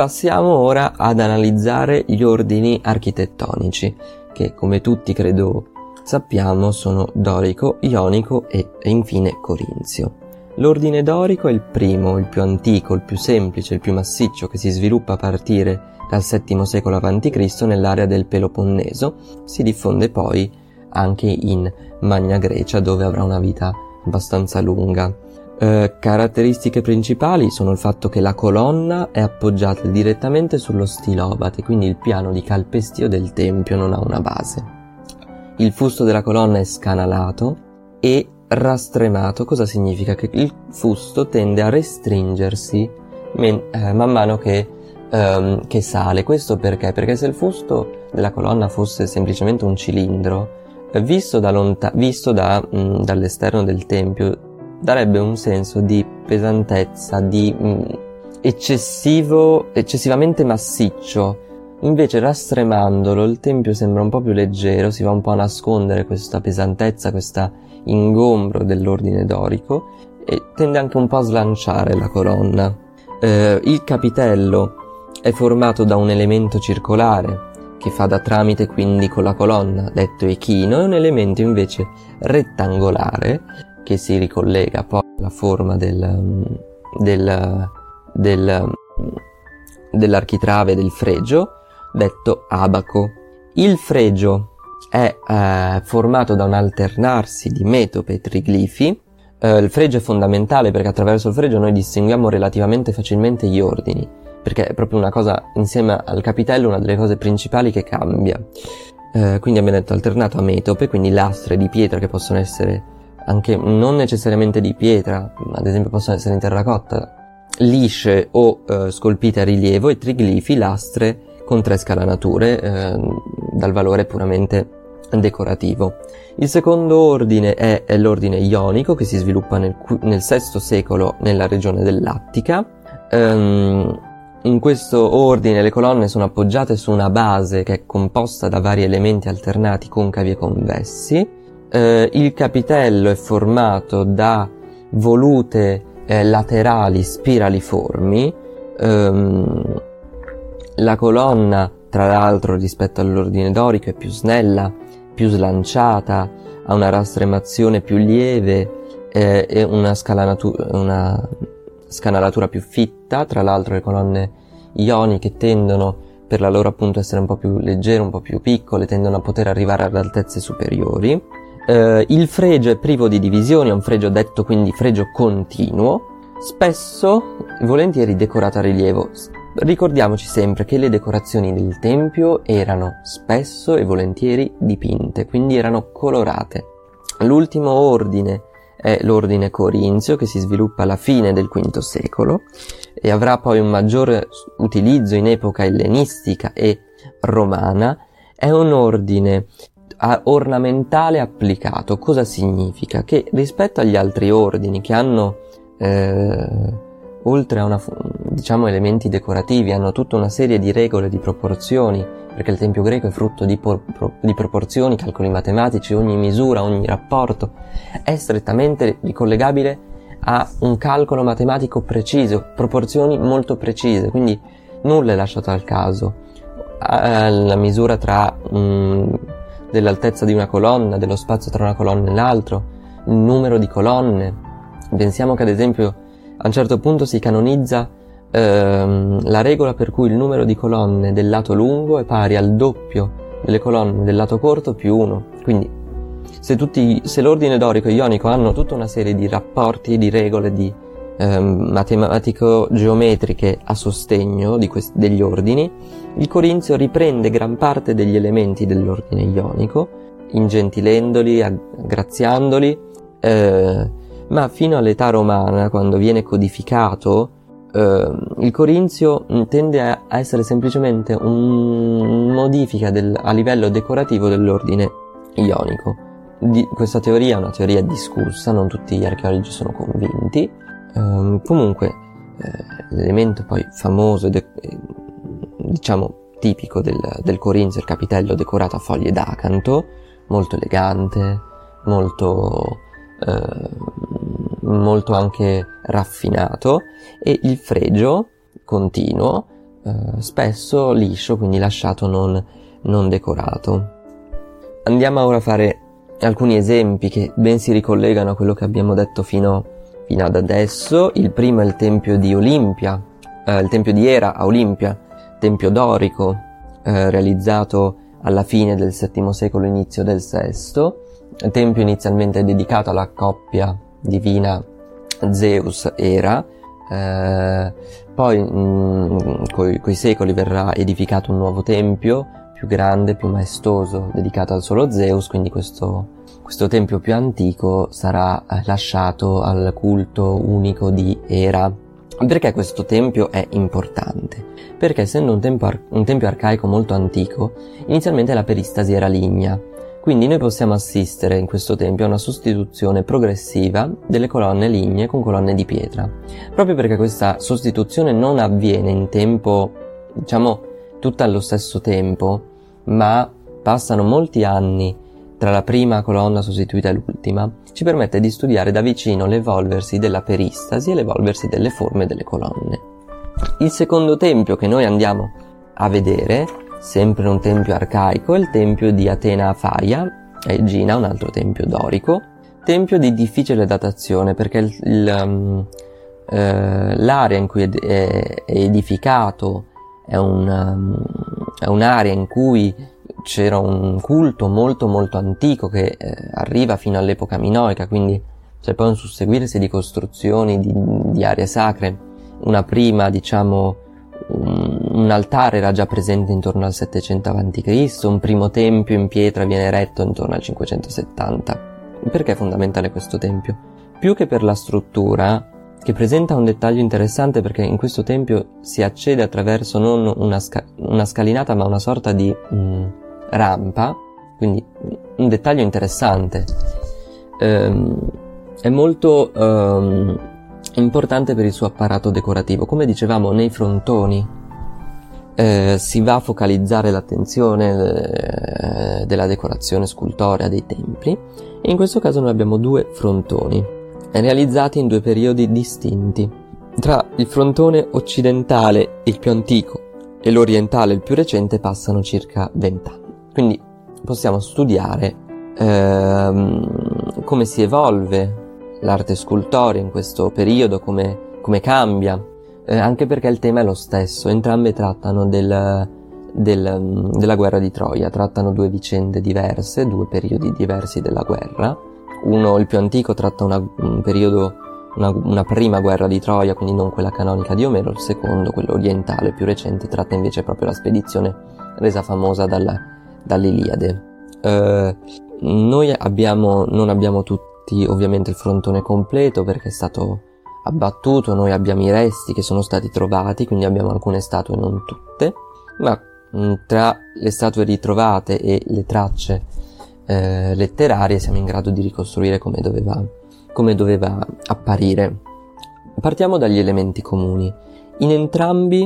Passiamo ora ad analizzare gli ordini architettonici, che come tutti credo sappiamo sono dorico, ionico e, infine corinzio. L'ordine dorico è il primo, il più antico, il più semplice, il più massiccio che si sviluppa a partire dal VII secolo a.C. nell'area del Peloponneso, si diffonde poi anche in Magna Grecia dove avrà una vita abbastanza lunga. Eh, caratteristiche principali sono il fatto che la colonna è appoggiata direttamente sullo stilobate, quindi il piano di calpestio del tempio non ha una base. Il fusto della colonna è scanalato e rastremato. Cosa significa? Che il fusto tende a restringersi men- eh, man mano che, ehm, che sale. Questo perché? Perché se il fusto della colonna fosse semplicemente un cilindro, visto, da lonta- visto da, mh, dall'esterno del tempio, darebbe un senso di pesantezza, di mh, mm, eccessivo, eccessivamente massiccio. Invece rastremandolo il tempio sembra un po' più leggero, si va un po' a nascondere questa pesantezza, questa ingombro dell'ordine dorico e tende anche un po' a slanciare la colonna. Eh, il capitello è formato da un elemento circolare che fa da tramite quindi con la colonna, detto echino, e un elemento invece rettangolare che si ricollega poi alla forma del, del, del, dell'architrave del fregio, detto abaco. Il fregio è eh, formato da un alternarsi di metope e triglifi. Eh, il fregio è fondamentale perché attraverso il fregio noi distinguiamo relativamente facilmente gli ordini, perché è proprio una cosa, insieme al capitello, una delle cose principali che cambia. Eh, quindi abbiamo detto alternato a metope, quindi lastre di pietra che possono essere anche non necessariamente di pietra, ad esempio possono essere in terracotta, lisce o eh, scolpite a rilievo e triglifi, lastre con tre scalanature eh, dal valore puramente decorativo. Il secondo ordine è, è l'ordine ionico che si sviluppa nel, nel VI secolo nella regione dell'Attica. Um, in questo ordine le colonne sono appoggiate su una base che è composta da vari elementi alternati concavi e convessi. Uh, il capitello è formato da volute eh, laterali spiraliformi. Um, la colonna, tra l'altro, rispetto all'ordine dorico è più snella più slanciata, ha una rastremazione più lieve eh, e una, una scanalatura più fitta, tra l'altro le colonne ioniche tendono per la loro appunto essere un po' più leggere, un po' più piccole, tendono a poter arrivare ad altezze superiori. Eh, il fregio è privo di divisioni, è un fregio detto quindi fregio continuo, spesso volentieri decorato a rilievo, Ricordiamoci sempre che le decorazioni del tempio erano spesso e volentieri dipinte, quindi erano colorate. L'ultimo ordine è l'ordine corinzio che si sviluppa alla fine del V secolo e avrà poi un maggiore utilizzo in epoca ellenistica e romana. È un ordine ornamentale applicato. Cosa significa? Che rispetto agli altri ordini che hanno eh, oltre a una, diciamo, elementi decorativi, hanno tutta una serie di regole di proporzioni, perché il tempio greco è frutto di, por- pro- di proporzioni, calcoli matematici, ogni misura, ogni rapporto è strettamente ricollegabile a un calcolo matematico preciso, proporzioni molto precise, quindi nulla è lasciato al caso. La misura tra um, dell'altezza di una colonna, dello spazio tra una colonna e l'altro, il numero di colonne. Pensiamo che ad esempio a un certo punto si canonizza ehm, la regola per cui il numero di colonne del lato lungo è pari al doppio delle colonne del lato corto più 1. Quindi se, tutti, se l'ordine dorico e ionico hanno tutta una serie di rapporti, di regole, di ehm, matematico-geometriche a sostegno questi, degli ordini, il Corinzio riprende gran parte degli elementi dell'ordine ionico, ingentilendoli, aggraziandoli, eh, ma fino all'età romana, quando viene codificato, eh, il Corinzio tende a essere semplicemente una modifica del, a livello decorativo dell'ordine ionico. Di, questa teoria è una teoria discussa, non tutti gli archeologi sono convinti. Eh, comunque, eh, l'elemento poi famoso de- diciamo tipico del, del Corinzio il capitello decorato a foglie d'acanto, molto elegante, molto eh, molto anche raffinato e il fregio continuo eh, spesso liscio, quindi lasciato non, non decorato. Andiamo ora a fare alcuni esempi che ben si ricollegano a quello che abbiamo detto fino, fino ad adesso. Il primo è il tempio di Olimpia, eh, il tempio di Era a Olimpia, tempio dorico, eh, realizzato alla fine del VII secolo, inizio del VI, tempio inizialmente dedicato alla coppia divina Zeus-Era, eh, poi mh, coi, coi secoli verrà edificato un nuovo tempio più grande, più maestoso, dedicato al solo Zeus, quindi questo, questo tempio più antico sarà eh, lasciato al culto unico di Era. Perché questo tempio è importante? Perché essendo un ar- un tempio arcaico molto antico, inizialmente la peristasi era lignea, quindi noi possiamo assistere in questo tempio a una sostituzione progressiva delle colonne lignee con colonne di pietra, proprio perché questa sostituzione non avviene in tempo, diciamo, tutto allo stesso tempo, ma passano molti anni tra la prima colonna sostituita e l'ultima, ci permette di studiare da vicino l'evolversi della peristasi e l'evolversi delle forme delle colonne. Il secondo tempio che noi andiamo a vedere, sempre un tempio arcaico, è il tempio di Atena Faia, Egina, un altro tempio dorico, tempio di difficile datazione perché il, il, um, eh, l'area in cui è, è edificato è, un, um, è un'area in cui c'era un culto molto molto antico che eh, arriva fino all'epoca minoica, quindi c'è poi un susseguirsi di costruzioni di, di aree sacre. Una prima, diciamo, un, un, altare era già presente intorno al 700 a.C., un primo tempio in pietra viene eretto intorno al 570. Perché è fondamentale questo tempio? Più che per la struttura, che presenta un dettaglio interessante perché in questo tempio si accede attraverso non una, sca- una scalinata ma una sorta di mh, mm, rampa, quindi un dettaglio interessante. Ehm, è molto ehm, importante per il suo apparato decorativo. Come dicevamo, nei frontoni eh, si va a focalizzare l'attenzione eh, della decorazione scultorea dei templi e in questo caso noi abbiamo due frontoni realizzati in due periodi distinti. Tra il frontone occidentale, il più antico, e l'orientale, il più recente, passano circa vent'anni. Quindi possiamo studiare ehm, come si evolve l'arte scultorea in questo periodo, come, come cambia, eh, anche perché il tema è lo stesso, entrambe trattano del, del, della guerra di Troia, trattano due vicende diverse, due periodi diversi della guerra. Uno, il più antico, tratta una, un periodo, una, una, prima guerra di Troia, quindi non quella canonica di Omero, il secondo, quello orientale, più recente, tratta invece proprio la spedizione resa famosa dalla, dall'Iliade. Eh, noi abbiamo, non abbiamo tutti ovviamente il frontone completo perché è stato abbattuto, noi abbiamo i resti che sono stati trovati, quindi abbiamo alcune statue, non tutte, ma mm, tra le statue ritrovate e le tracce eh, letterarie siamo in grado di ricostruire come doveva, come doveva apparire. Partiamo dagli elementi comuni. In entrambi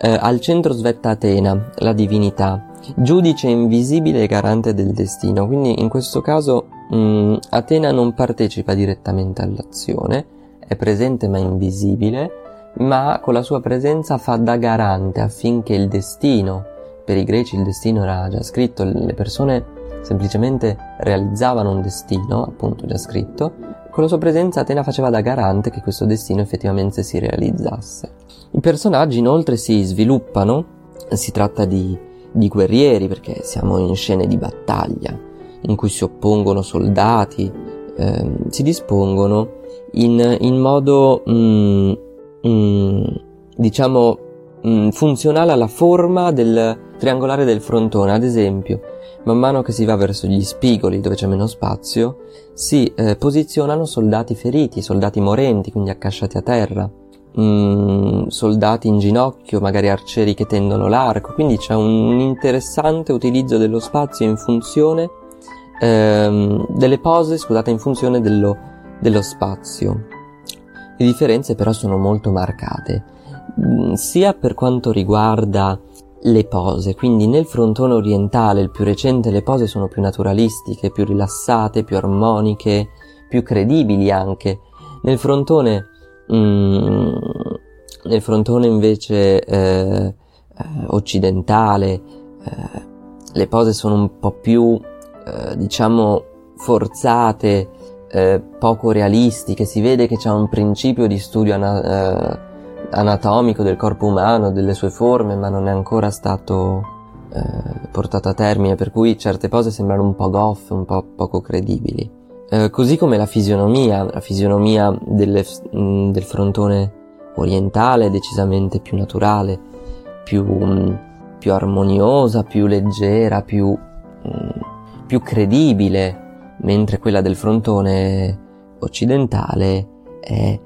eh, al centro svetta Atena, la divinità, giudice invisibile e garante del destino, quindi in questo caso mh, mm, Atena non partecipa direttamente all'azione, è presente ma invisibile, ma con la sua presenza fa da garante affinché il destino, per i greci il destino era già scritto, le persone semplicemente realizzavano un destino, appunto già scritto, con la sua presenza Atena faceva da garante che questo destino effettivamente si realizzasse. I personaggi inoltre si sviluppano, si tratta di di guerrieri, perché siamo in scene di battaglia, in cui si oppongono soldati, eh, si dispongono in, in modo, mm, mm, diciamo, mm, funzionale alla forma del triangolare del frontone. Ad esempio, man mano che si va verso gli spigoli, dove c'è meno spazio, si eh, posizionano soldati feriti, soldati morenti, quindi accasciati a terra mm, soldati in ginocchio, magari arcieri che tendono l'arco, quindi c'è un interessante utilizzo dello spazio in funzione ehm, delle pose, scusate, in funzione dello, dello spazio. Le differenze però sono molto marcate, mm, sia per quanto riguarda le pose, quindi nel frontone orientale, il più recente, le pose sono più naturalistiche, più rilassate, più armoniche, più credibili anche. Nel frontone Mm, nel frontone invece eh, eh, occidentale, eh, le pose sono un po' più, eh, diciamo, forzate, eh, poco realistiche, si vede che c'è un principio di studio ana- eh, anatomico del corpo umano, delle sue forme, ma non è ancora stato eh, portato a termine, per cui certe pose sembrano un po' goff, un po' poco credibili. Eh, così come la fisionomia, la fisionomia delle, mh, del frontone orientale decisamente più naturale, più, mh, più armoniosa, più leggera, più, mh, più credibile, mentre quella del frontone occidentale è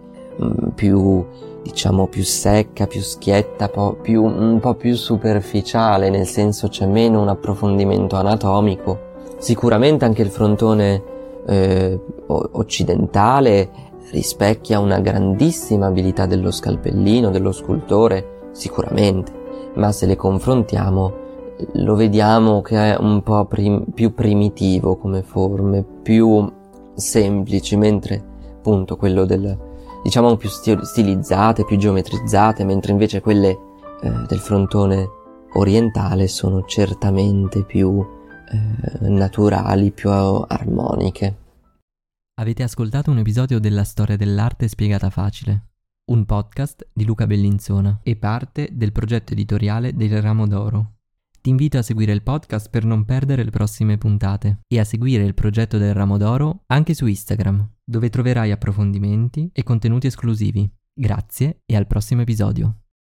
più diciamo più secca, più schietta, po più, un po' più superficiale, nel senso c'è meno un approfondimento anatomico. Sicuramente anche il frontone eh, occidentale rispecchia una grandissima abilità dello scalpellino, dello scultore, sicuramente, ma se le confrontiamo lo vediamo che è un po' prim più primitivo come forme, più semplici, mentre appunto quello del, diciamo più stilizzate, più geometrizzate, mentre invece quelle eh, del frontone orientale sono certamente più eh, naturali, più armoniche. Avete ascoltato un episodio della storia dell'arte spiegata facile, un podcast di Luca Bellinzona e parte del progetto editoriale del Ramo d'Oro. Ti invito a seguire il podcast per non perdere le prossime puntate e a seguire il progetto del Ramo d'Oro anche su Instagram, dove troverai approfondimenti e contenuti esclusivi. Grazie e al prossimo episodio.